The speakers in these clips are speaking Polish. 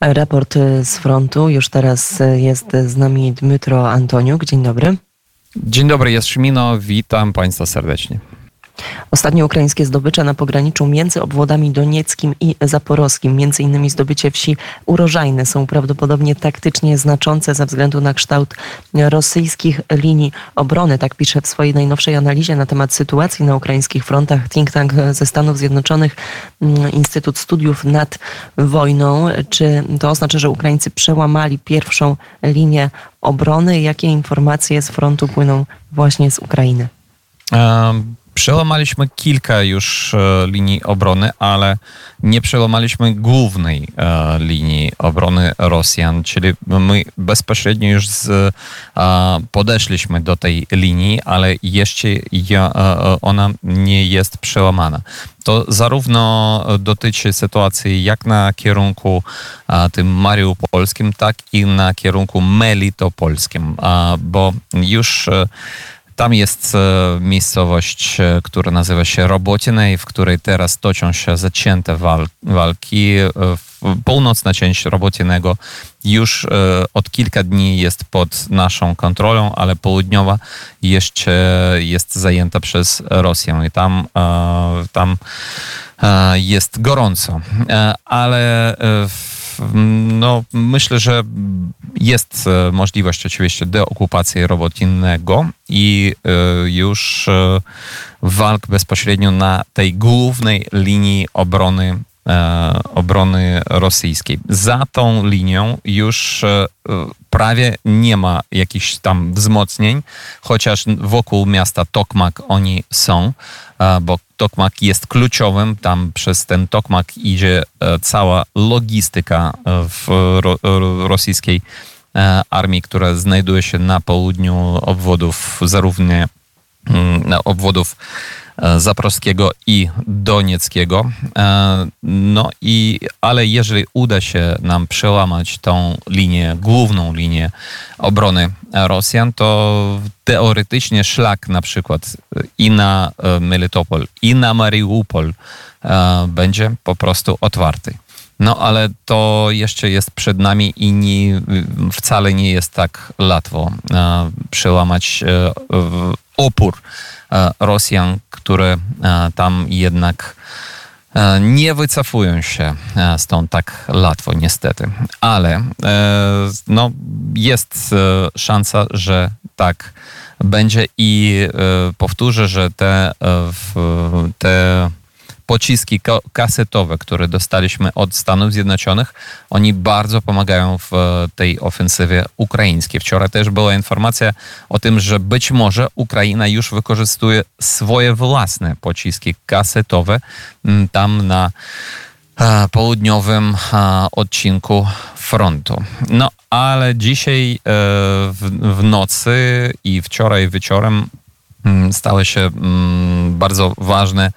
Raport z frontu. Już teraz jest z nami Dmytro Antoniuk. Dzień dobry. Dzień dobry, jest Szymino. Witam Państwa serdecznie. Ostatnie ukraińskie zdobycze na pograniczu między obwodami donieckim i zaporowskim, między innymi zdobycie wsi urożajne, są prawdopodobnie taktycznie znaczące ze względu na kształt rosyjskich linii obrony. Tak pisze w swojej najnowszej analizie na temat sytuacji na ukraińskich frontach think tank ze Stanów Zjednoczonych, mm, Instytut Studiów nad Wojną. Czy to oznacza, że Ukraińcy przełamali pierwszą linię obrony? Jakie informacje z frontu płyną właśnie z Ukrainy? Um Przełamaliśmy kilka już e, linii obrony, ale nie przełamaliśmy głównej e, linii obrony Rosjan, czyli my bezpośrednio już z, podeszliśmy do tej linii, ale jeszcze e, ona nie jest przełamana. To zarówno dotyczy sytuacji jak na kierunku tym mariupolskim, tak i na kierunku melitopolskim, bo już tam jest e, miejscowość, e, która nazywa się Robocinej, w której teraz toczą się zacięte walki. E, północna część Robocinego już od kilka dni jest pod naszą kontrolą, ale południowa jeszcze jest zajęta przez Rosję i tam, tam jest gorąco. Ale no, myślę, że jest e, możliwość oczywiście deokupacji robotinnego i e, już e, walk bezpośrednio na tej głównej linii obrony obrony rosyjskiej. Za tą linią już prawie nie ma jakichś tam wzmocnień, chociaż wokół miasta Tokmak oni są, bo Tokmak jest kluczowym. Tam przez ten Tokmak idzie e, cała logistyka e, w rosyjskiej e, armii, która znajduje się na południu obwodów, zarówno mm, obwodów E, Zaporowskiego i Donieckiego. E, no i, ale jeżeli uda się nam przełamać tą linię, główną linię obrony Rosjan, to teoretycznie szlak na przykład i na e, Melitopol, i na Mariupol będzie po prostu otwarty. No ale to jeszcze jest przed nami i nie, wcale nie jest tak łatwo przełamać opór Rosjan, które e, tam jednak e, nie wycofują się stąd tak łatwo, niestety. Ale no, jest szansa, że tak będzie i powtórzę, że te, te pociski kasetowe, które dostaliśmy od Stanów Zjednoczonych, oni bardzo pomagają w e, tej ofensywie ukraińskiej. Wczoraj też była informacja o tym, że być może Ukraina już wykorzystuje swoje własne pociski kasetowe tam na e, południowym odcinku frontu. No ale dzisiaj e, w, nocy i wczoraj wieczorem stały się bardzo ważne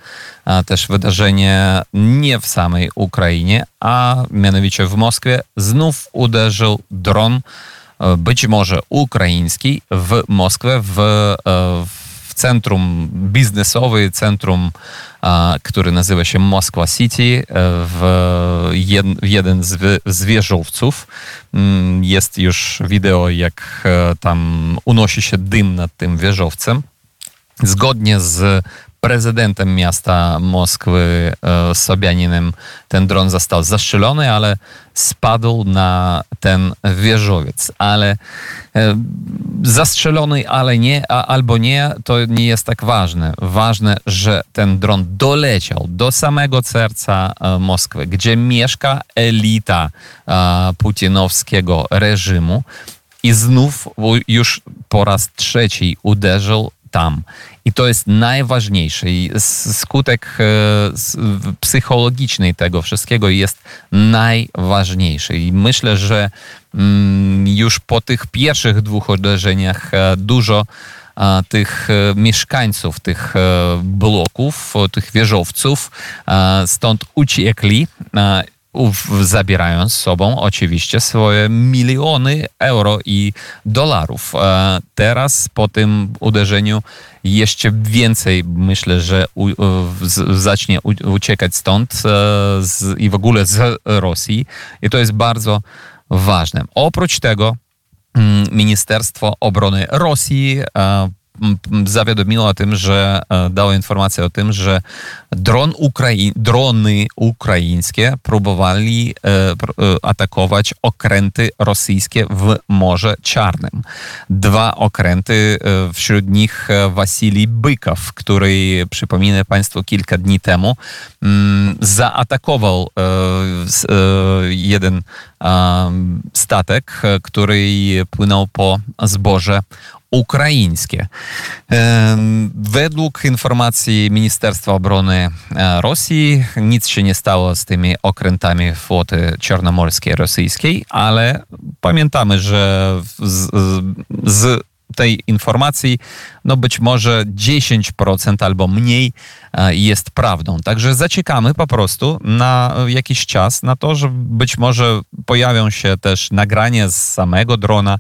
też wydarzenie nie w samej Ukrainie, a mianowicie w Moskwie znów uderzył dron, e, być może ukraiński, w Moskwę, w, e, w centrum biznesowe, centrum, który nazywa się Moskwa City, e, w jeden z, z wieżowców. Mm, jest już wideo, jak tam unosi się dym nad tym wieżowcem. Zgodnie z prezydentem miasta Moskwy e, Sobianinem ten dron został zastrzelony, ale spadł na ten wieżowiec. Ale e, zastrzelony, ale nie, a, albo nie, to nie jest tak ważne. Ważne, że ten dron doleciał do samego serca e, Moskwy, gdzie mieszka elita putinowskiego reżimu i znów już po raz trzeci uderzył tam. I to jest najważniejsze. I skutek e, psychologiczny tego wszystkiego jest najważniejszy. I myślę, że mm, już po tych pierwszych dwóch uderzeniach e, dużo tych e, mieszkańców tych bloków, tych wieżowców stąd uciekli zabierając z sobą oczywiście swoje miliony euro i dolarów. Teraz po tym uderzeniu jeszcze więcej myślę, że u, z, zacznie uciekać stąd z, i w ogóle z Rosji i to jest bardzo ważne. Oprócz tego mm, Ministerstwo Obrony Rosji zawiadomiło o tym, że e, dało informację o tym, że dron Ukrai drony ukraińskie próbowali e, e, atakować okręty rosyjskie w Morze Czarnym. Dwa okręty, wśród nich Wasilij Bykow, który, przypominę Państwu, kilka dni temu mm, zaatakował jeden statek, który płynął po zboże ukraińskie. Według informacji Ministerstwa Obrony e, Rosji nic się nie stało z tymi okrętami floty czarnomorskiej rosyjskiej, ale pamiętamy, że z, z tej informacji, no być może 10% albo mniej e, jest prawdą. Także zaciekamy po prostu na jakiś czas na to, że być może pojawią się też nagrania z samego drona,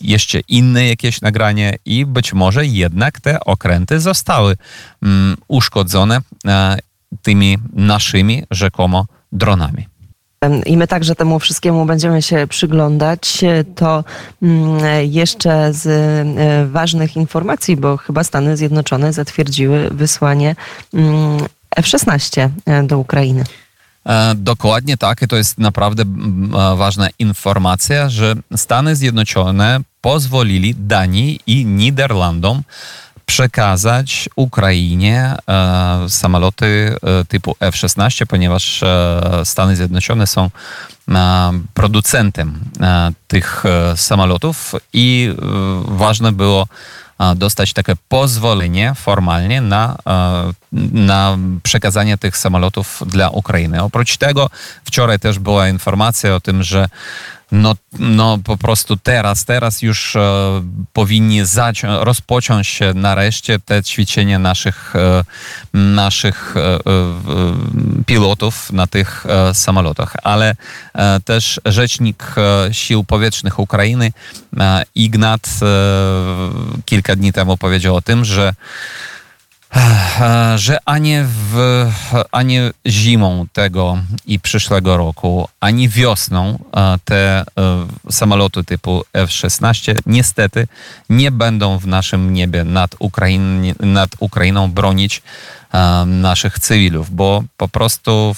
jeszcze inne jakieś nagranie i być może jednak te okręty zostały mm, uszkodzone e, tymi naszymi rzekomo dronami i my także temu wszystkiemu będziemy się przyglądać, to mm, jeszcze z e, ważnych informacji, bo chyba Stany Zjednoczone zatwierdziły wysłanie mm, F-16 e, do Ukrainy. E, dokładnie tak, i to jest naprawdę ważna informacja, że Stany Zjednoczone pozwolili Danii i Niderlandom przekazać Ukrainie e, samoloty e, typu F-16, ponieważ e, Stany Zjednoczone są producentem tych samolotów i ważne było dostać takie pozwolenie formalnie na, na przekazanie tych samolotów dla Ukrainy. Oprócz tego wczoraj też była informacja o tym, że no, no po prostu teraz, teraz już e, powinni rozpocząć się nareszcie te ćwiczenia naszych, e, naszych e, e pilotów na tych e, samolotach. Ale e, też rzecznik Sił Powietrznych Ukrainy, Ignat, kilka dni temu powiedział o tym, że że ani, w, ani zimą tego i przyszłego roku, ani wiosną te e, samoloty typu F-16 niestety nie będą w naszym niebie nad, Ukrain, nad Ukrainą bronić naszych cywilów, bo po prostu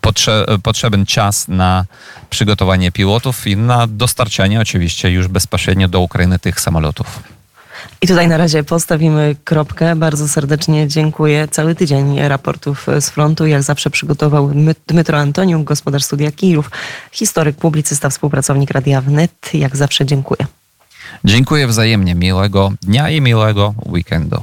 potrze potrzebny czas na przygotowanie pilotów i na dostarczanie oczywiście już bezpośrednio do Ukrainy tych samolotów. I tutaj na razie postawimy kropkę. Bardzo serdecznie dziękuję. Cały tydzień raportów z frontu, jak zawsze przygotował Dmytro Antoniuk, gospodarz studia Kijów, historyk, publicysta, współpracownik Radia Wnet. Jak zawsze dziękuję. Dziękuję wzajemnie. Miłego dnia i miłego weekendu.